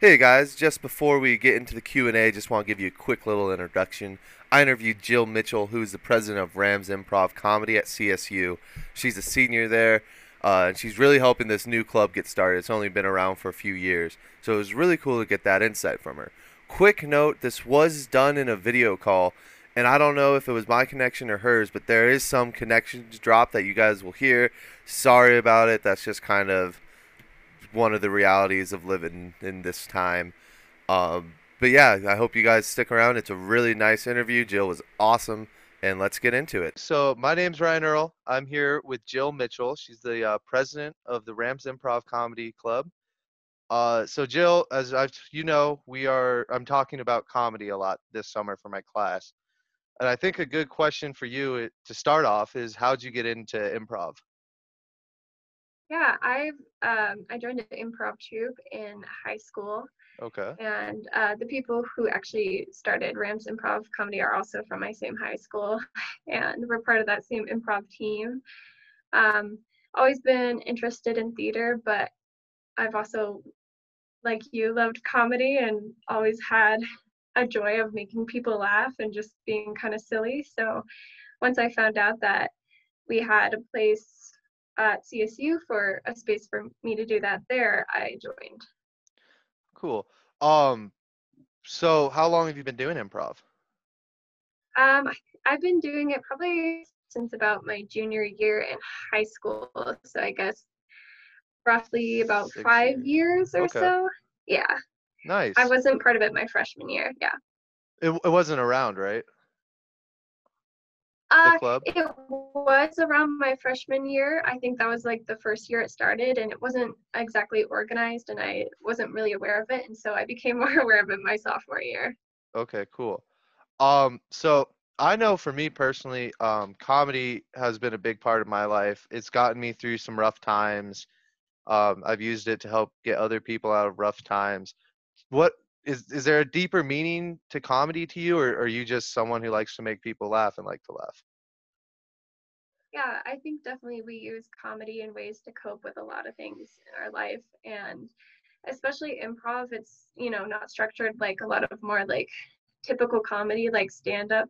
Hey guys, just before we get into the Q&A, just want to give you a quick little introduction. I interviewed Jill Mitchell, who's the president of Rams Improv Comedy at CSU. She's a senior there, uh, and she's really helping this new club get started. It's only been around for a few years, so it was really cool to get that insight from her. Quick note, this was done in a video call, and I don't know if it was my connection or hers, but there is some connection drop that you guys will hear. Sorry about it. That's just kind of one of the realities of living in this time. Um, but yeah, I hope you guys stick around. It's a really nice interview. Jill was awesome, and let's get into it. So my name's Ryan Earl. I'm here with Jill Mitchell. She's the uh, president of the Rams Improv Comedy Club. Uh, so Jill, as I've, you know, we are. I'm talking about comedy a lot this summer for my class, and I think a good question for you uh, to start off is, how'd you get into improv? Yeah, I've um, I joined an improv troupe in high school, Okay. and uh, the people who actually started Rams Improv Comedy are also from my same high school, and we're part of that same improv team. Um, always been interested in theater, but I've also, like you, loved comedy and always had a joy of making people laugh and just being kind of silly. So once I found out that we had a place at CSU for a space for me to do that there, I joined. Cool. Um, so how long have you been doing improv? Um, I've been doing it probably since about my junior year in high school. So I guess roughly about Six five years or Okay. so. Yeah. Nice. I wasn't part of it my freshman year. Yeah. It, it wasn't around, right? Uh, it was around my freshman year. I think that was like the first year it started, and it wasn't exactly organized, and I wasn't really aware of it. And so I became more aware of it my sophomore year. Okay, cool. Um, so I know for me personally, um, comedy has been a big part of my life. It's gotten me through some rough times. Um, I've used it to help get other people out of rough times. What is is there a deeper meaning to comedy to you, or are you just someone who likes to make people laugh and like to laugh? Yeah, I think definitely we use comedy in ways to cope with a lot of things in our life. And especially improv, it's, you know, not structured like a lot of more like typical comedy, like stand up.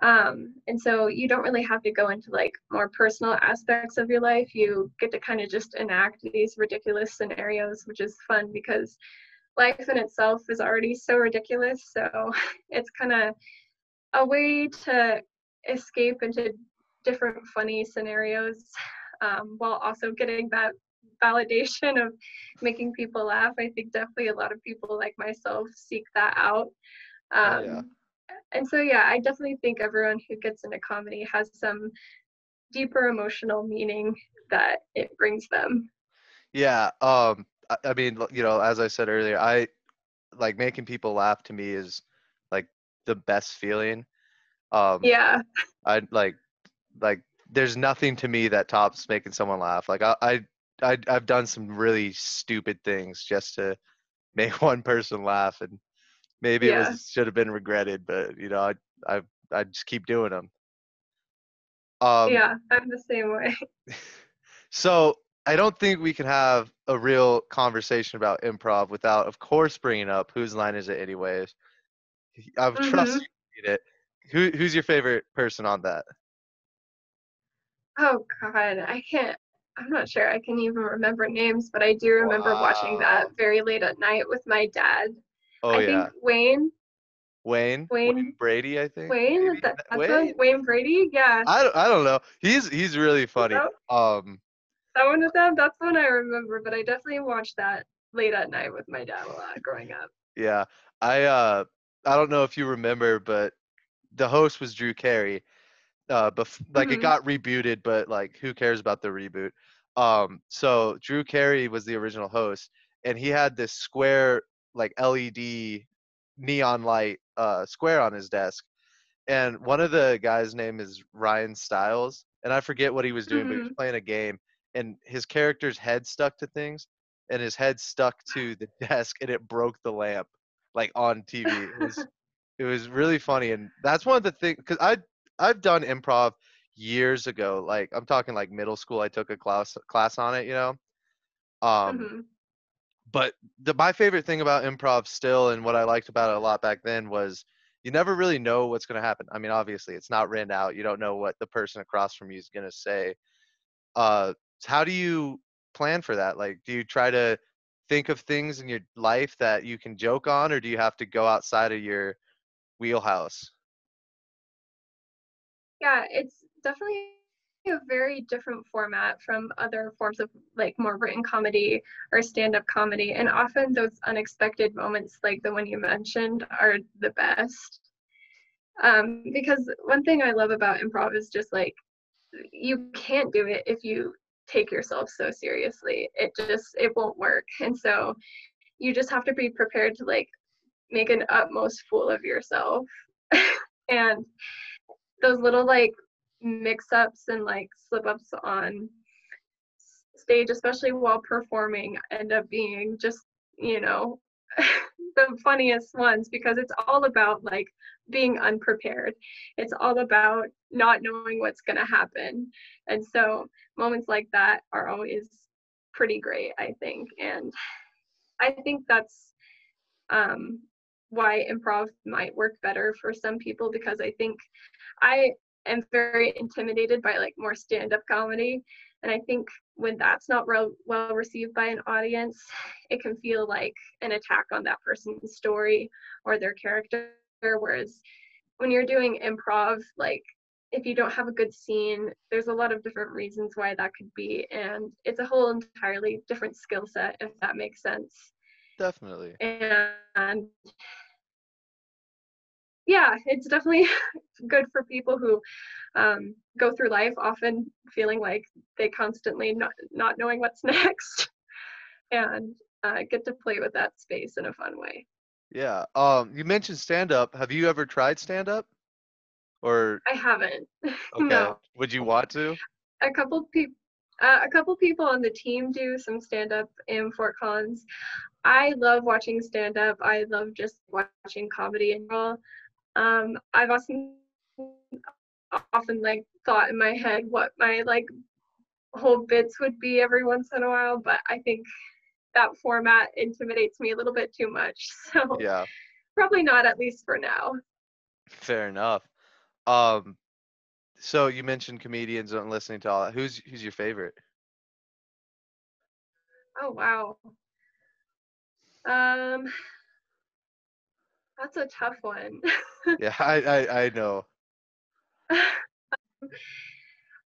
Um, and so you don't really have to go into like more personal aspects of your life. You get to kind of just enact these ridiculous scenarios, which is fun because life in itself is already so ridiculous. So it's kind of a way to escape into different funny scenarios um, while also getting that validation of making people laugh. I think definitely a lot of people like myself seek that out. Um, Oh, yeah. And so, yeah, I definitely think everyone who gets into comedy has some deeper emotional meaning that it brings them. Yeah. Um, I, mean, you know, as I said earlier, I like making people laugh to me is like the best feeling. Um, Yeah, I like like there's nothing to me that tops making someone laugh. Like I I, I I've done some really stupid things just to make one person laugh and maybe it was should have been regretted, but you know, I I I just keep doing them. Um yeah, I'm the same way. so I don't think we can have a real conversation about improv without of course bringing up whose line is it anyways. I would trust Mhm. you read it. Who who's your favorite person on that? Oh God, I can't. I'm not sure I can even remember names, but I do remember watching that very late at night with my dad. Oh I yeah. think Wayne, Wayne, Wayne- Brady, I think. Wayne, that, that's Wayne? Wayne Brady. Yeah, I don't, I don't know. He's he's really funny. Um, one of them. That's one I remember, but I definitely watched that late at night with my dad a lot growing up. yeah. I uh I don't know if you remember, but the host was Drew Carey. Uh, bef- like it Mhm. got rebooted, but like who cares about the reboot? Um, so Drew Carey was the original host, and he had this square like LED neon light uh square on his desk, and one of the guys' name is Ryan Stiles, and I forget what he was doing, but he was playing a game, and his character's head stuck to things, and his head stuck to the desk, and it broke the lamp, like on TV. It was, it was really funny, and that's one of the things because I I've done improv years ago, like I'm talking like middle school. I took a class class on it, you know. Um, Mhm. but the my favorite thing about improv still and what I liked about it a lot back then was you never really know what's going to happen. I mean, obviously, it's not written out. You don't know what the person across from you is going to say. Uh, how do you plan for that? Like, do you try to think of things in your life that you can joke on, or do you have to go outside of your wheelhouse? Yeah, it's definitely a very different format from other forms of like more written comedy or stand-up comedy and often those unexpected moments like the one you mentioned are the best um, because one thing i love about improv is just like you can't do it if you take yourself so seriously. It just it won't work. And so you just have to be prepared to like make an utmost fool of yourself. And those little like mix ups and like slip ups on stage, especially while performing, end up being just, you know, the funniest ones because it's all about like being unprepared. It's all about not knowing what's going to happen. And so moments like that are always pretty great, I think. And I think that's um, why improv might work better for some people because I think I am very intimidated by like more stand-up comedy and i think when that's not real well received by an audience it can feel like an attack on that person's story or their character whereas when you're doing improv like if you don't have a good scene there's a lot of different reasons why that could be and it's a whole entirely different skill set if that makes sense definitely and yeah, it's definitely good for people who um, go through life often feeling like they constantly not, not knowing what's next and uh, get to play with that space in a fun way. Yeah. Um, you mentioned stand up. Have you ever tried stand up? Or I haven't. Okay. no. Would you want to? A couple people uh, a couple people on the team do some stand up in Fort Collins. I love watching stand up. I love just watching comedy in general um, I've often often like thought in my head what my like whole bits would be every once in a while, but I think that format intimidates me a little bit too much. So yeah, probably not at least for now. Fair enough. Um, so you mentioned comedians and listening to all that. Who's who's your favorite? Oh wow. Um, that's a tough one. yeah, I, I I know.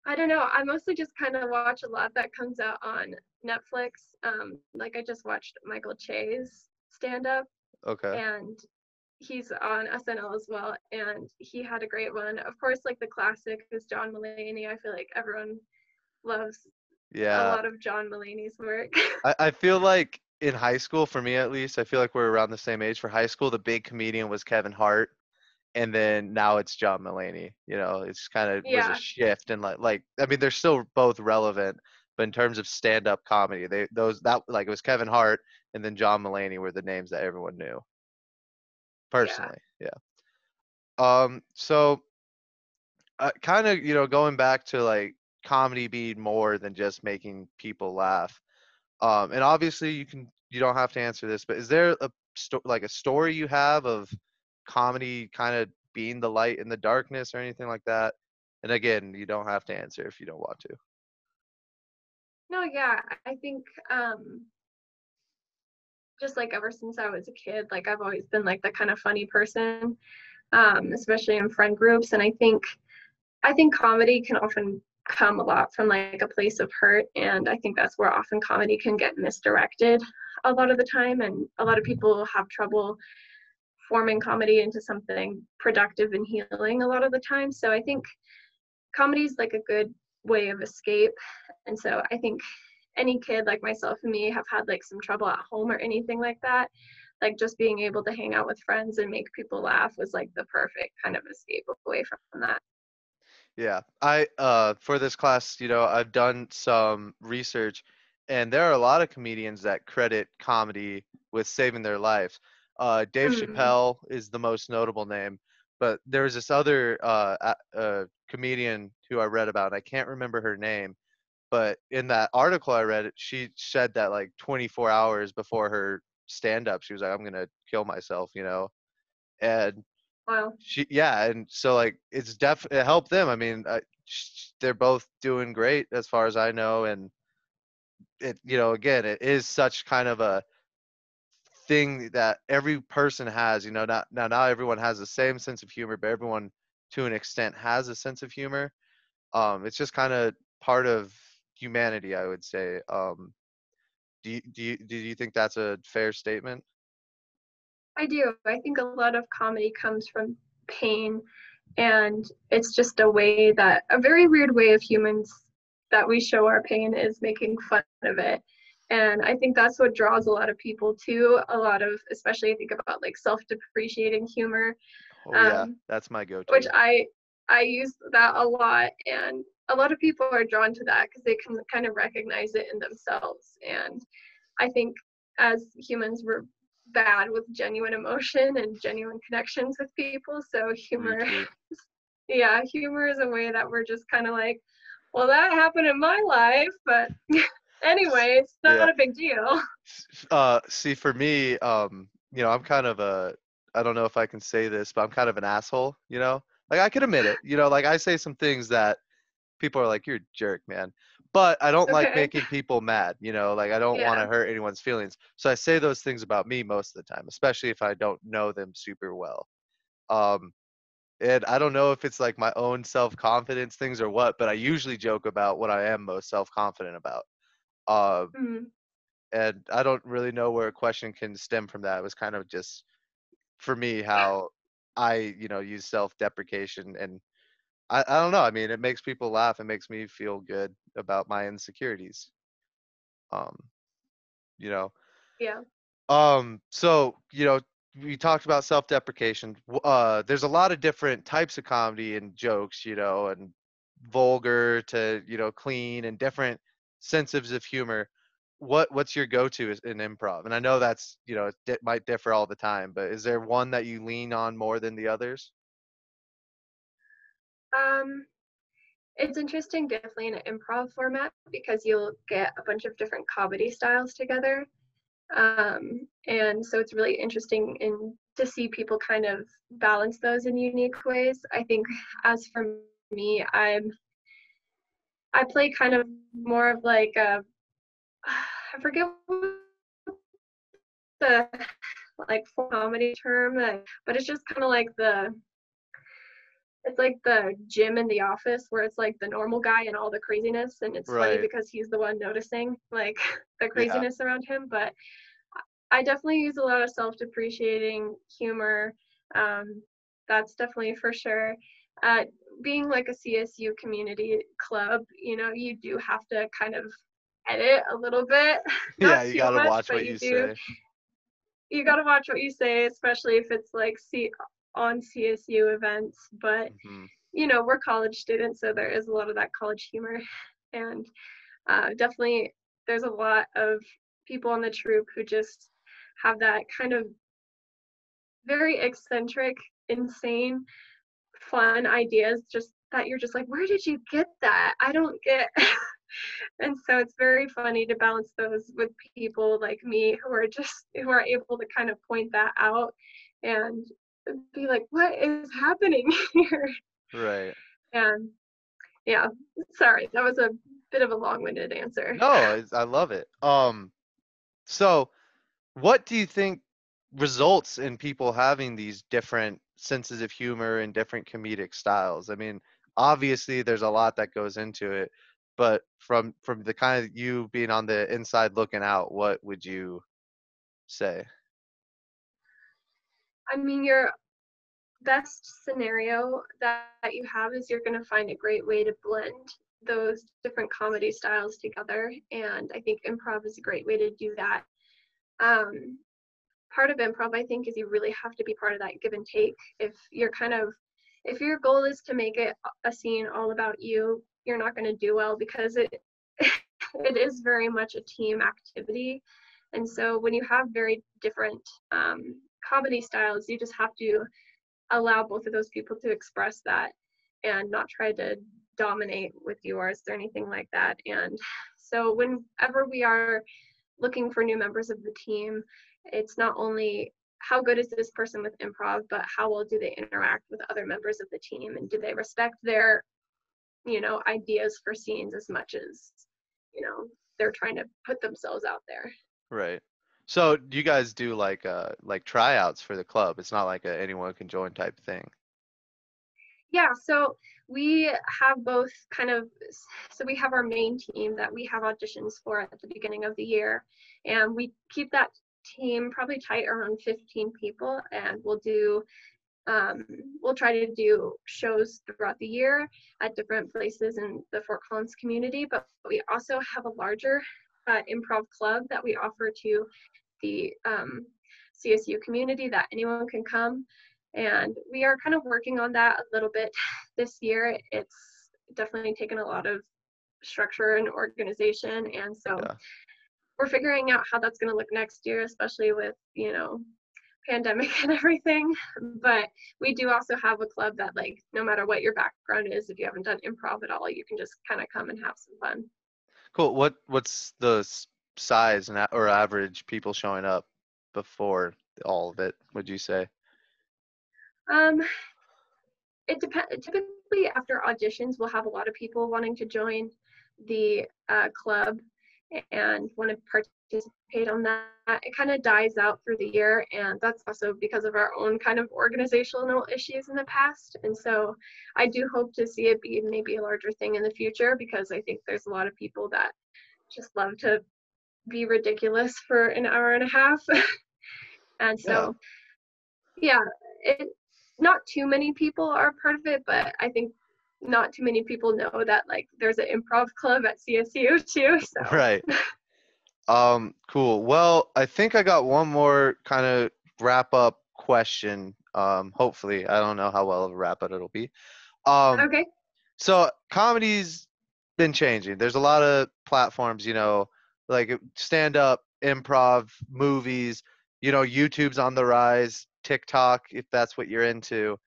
I don't know. I mostly just kind of watch a lot that comes out on Netflix. Um, like I just watched Michael Che's stand up. Okay. And he's on SNL as well, and he had a great one. Of course, like the classic is John Mulaney. I feel like everyone loves yeah a lot of John Mulaney's work. I, I feel like in high school, for me at least, I feel like we're around the same age. For high school, the big comedian was Kevin Hart, and then now it's John Mulaney. You know, it's kind of Yeah. was a shift, and like, like I mean, they're still both relevant, but in terms of stand-up comedy, they those that like it was Kevin Hart and then John Mulaney were the names that everyone knew. Personally, yeah. Um, so uh, kind of you know going back to like comedy being more than just making people laugh um, and obviously you can you don't have to answer this, but is there a sto- like a story you have of comedy kind of being the light in the darkness or anything like that? And again, you don't have to answer if you don't want to. No, yeah, I think um just like ever since I was a kid, like I've always been like the kind of funny person, um, especially in friend groups. And I think I think comedy can often come a lot from like a place of hurt. And I think that's where often comedy can get misdirected a lot of the time. And a lot of people have trouble forming comedy into something productive and healing a lot of the time. So I think comedy is like a good way of escape. And so I think any kid like myself and me have had like some trouble at home or anything like that like just being able to hang out with friends and make people laugh was like the perfect kind of escape away from that Yeah, I uh for this class, you know, I've done some research and there are a lot of comedians that credit comedy with saving their lives. Uh Dave Mhm. Chappelle is the most notable name, but there's this other uh, uh comedian who I read about. I can't remember her name, but in that article I read, she said that like 24 hours before her stand up, she was like, "I'm gonna kill myself," you know, and Wow. she yeah, and so like it's def it helped them. I mean, sh- they're both doing great as far as I know, and it you know again it is such kind of a thing that every person has. You know, not now not everyone has the same sense of humor, but everyone to an extent has a sense of humor. Um, it's just kind of part of humanity, I would say. Um, do you, do you do you think that's a fair statement? I do. I think a lot of comedy comes from pain, and it's just a way that a very weird way of humans that we show our pain is making fun of it. And I think that's what draws a lot of people to a lot of, especially I think about like self-depreciating humor, Oh yeah, Um, that's my go-to. which I I use that a lot, and a lot of people are drawn to that because they can kind of recognize it in themselves. And I think as humans, we're bad with genuine emotion and genuine connections with people. So humor, yeah, humor is a way that we're just kind of like, well, that happened in my life, but anyway, it's not Yeah. a big deal. Uh see for me um you know i'm kind of a i don't know if i can say this but i'm kind of an asshole you know? Like i can admit it you know like i say some things that people are like you're a jerk man. But i don't like making people mad you know? Like i don't want to hurt anyone's feelings. So i say those things about me most of the time especially if i don't know them super well. Um and i don't know if it's like my own self-confidence things or what but i usually joke about what i am most self-confident about um Mm, and I don't really know where a question can stem from that. It was kind of just for me how I, you know, use self-deprecation and I, I don't know. I mean, it makes people laugh. It makes me feel good about my insecurities. Um, you know, yeah. um, so you know, we talked about self-deprecation. Uh, there's a lot of different types of comedy and jokes, you know, and vulgar to you know clean and different senses of humor. What what's your go-to in improv? And I know that's you know it might differ all the time, but is there one that you lean on more than the others? Um, it's interesting, definitely in an improv format because you'll get a bunch of different comedy styles together. Um, and so it's really interesting in to see people kind of balance those in unique ways. I think as for me, I'm I play kind of more of like a I forget the like comedy term, uh, but it's just kind of like the it's like the Jim in the office where it's like the normal guy and all the craziness and it's funny because he's the one noticing like the craziness around him but i definitely use a lot of self-depreciating humor um, that's definitely for sure. Uh, being like a csu community club you know you do have to kind of edit a little bit yeah, you gotta much, watch what you you do. say. you got to watch what you say especially if it's like C- on csu events but Mhm. you know, we're college students, so there is a lot of that college humor. And uh, definitely, there's a lot of people on the troupe who just have that kind of very eccentric, insane, fun ideas, just that you're just like, where did you get that? I don't get. and so it's very funny to balance those with people like me who are just who are able to kind of point that out and be like, what is happening here? Right. And yeah, sorry, that was a bit of a long-winded answer. No, I love it. Um, so what do you think results in people having these different senses of humor and different comedic styles? I mean, obviously there's a lot that goes into it, but from from the kind of you being on the inside looking out, what would you say? I mean, your best scenario that, that you have is you're going to find a great way to blend those different comedy styles together. And I think improv is a great way to do that. Um, part of improv, I think, is you really have to be part of that give and take. If you're kind of, if your goal is to make it a scene all about you, you're not going to do well because it, it is very much a team activity. And so when you have very different um, comedy styles, you just have to allow both of those people to express that and not try to dominate with yours or anything like that. And so whenever we are looking for new members of the team, it's not only how good is this person with improv, but how well do they interact with other members of the team and do they respect their, you know, ideas for scenes as much as, you know, they're trying to put themselves out there. Right. So you guys do like uh like tryouts for the club. It's not like a anyone can join type thing. Yeah, so we have both kind of so we have our main team that we have auditions for at the beginning of the year and we keep that team probably tight around 15 people and we'll do um, we'll try to do shows throughout the year at different places in the Fort Collins community, but we also have a larger uh, improv club that we offer to the um, CSU community that anyone can come. And we are kind of working on that a little bit this year. It's definitely taken a lot of structure and organization. And so yeah. We're figuring out how that's going to look next year, especially with, you know, pandemic and everything. But we do also have a club that like no matter what your background is if you haven't done improv at all you can just kind of come and have some fun. Cool. What what's the size and or average people showing up before all of it would you say? Um it depends typically after auditions we'll have a lot of people wanting to join the uh, club and want to participate on that. It kind of dies out through the year, and that's also because of our own kind of organizational issues in the past. And so I do hope to see it be maybe a larger thing in the future because I think there's a lot of people that just love to be ridiculous for an hour and a half. and so, yeah, yeah it, not too many people are part of it, but I think not too many people know that like there's an improv club at CSU too. So. Right. Um, cool. Well, I think I got one more kind of wrap up question. Um, hopefully, I don't know how well of a wrap up it'll be. Um, okay. So comedy's been changing. There's a lot of platforms, you know, like stand up, improv, movies. You know, YouTube's on the rise. TikTok, if that's what you're into.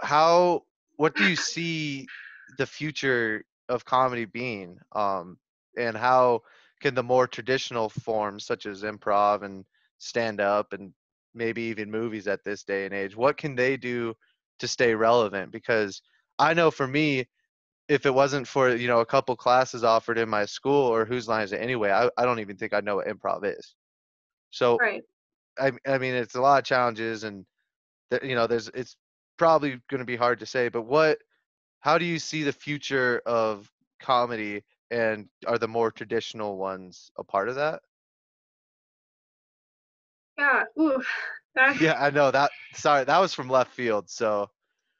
How? What do you see the future of comedy being? Um, and how? can the more traditional forms such as improv and stand up and maybe even movies at this day and age what can they do to stay relevant because i know for me if it wasn't for you know a couple classes offered in my school or whose line is it anyway i, I don't even think i know what improv is so right. I, I mean it's a lot of challenges and you know there's it's probably going to be hard to say but what how do you see the future of comedy and are the more traditional ones a part of that? Yeah. Ooh. Yeah, I know that. Sorry, that was from left field. So.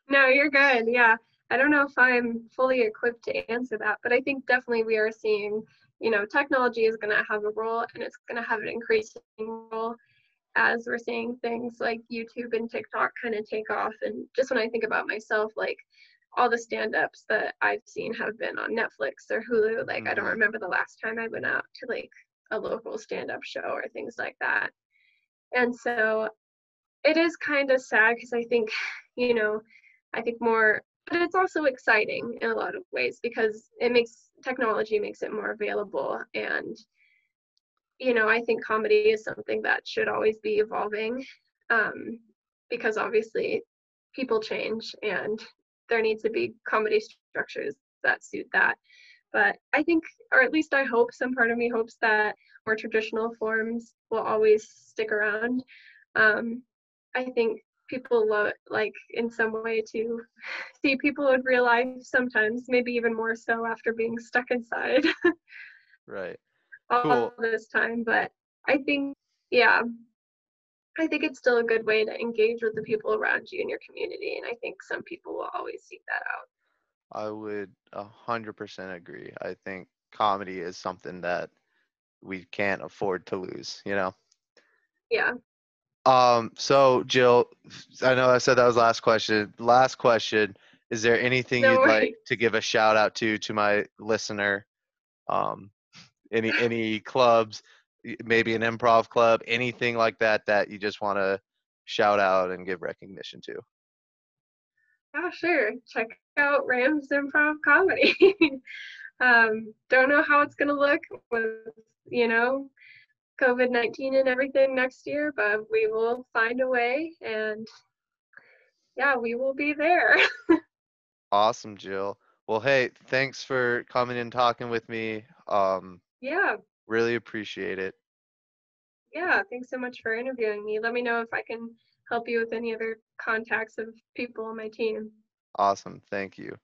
No, you're good. Yeah. I don't know if I'm fully equipped to answer that, but I think definitely we are seeing, you know, technology is going to have a role and it's going to have an increasing role as we're seeing things like YouTube and TikTok kind of take off. And just when I think about myself, like all the stand-ups that I've seen have been on Netflix or Hulu. Like mm-hmm. I don't mm-hmm. remember the last time I went out to like a local stand-up show or things like that. And so it is kind of sad because I think, you know, I think more but it's also exciting in a lot of ways because it makes technology makes it more available and you know i think comedy is something that should always be evolving um, because obviously people change and there needs to be comedy structures that suit that. But I think, or at least I hope, some part of me hopes that more traditional forms will always stick around. Um, I think people love, like, in some way to see people in real life sometimes, maybe even more so after being stuck inside. right. All cool. this time. But I think, yeah, I think it's still a good way to engage with the people around you in your community. And I think some people will always seek that out. I would a hundred percent agree. I think comedy is something that we can't afford to lose, you know? Yeah. Um, so Jill, I know I said that was last question. Last question. Is there anything no you'd worries. like to give a shout out to to my listener? Um, any any clubs, maybe an improv club, anything like that that you just want to shout out and give recognition to? Yeah, sure. Check out Rams Improv Comedy. um, don't know how it's gonna look with you know COVID nineteen and everything next year, but we will find a way, and yeah, we will be there. Awesome, Jill. Well, hey, thanks for coming and talking with me. Um, yeah, really appreciate it. yeah. Thanks so much for interviewing me. Let me know if I can help you with any other contacts of people on my team. Awesome. Thank you.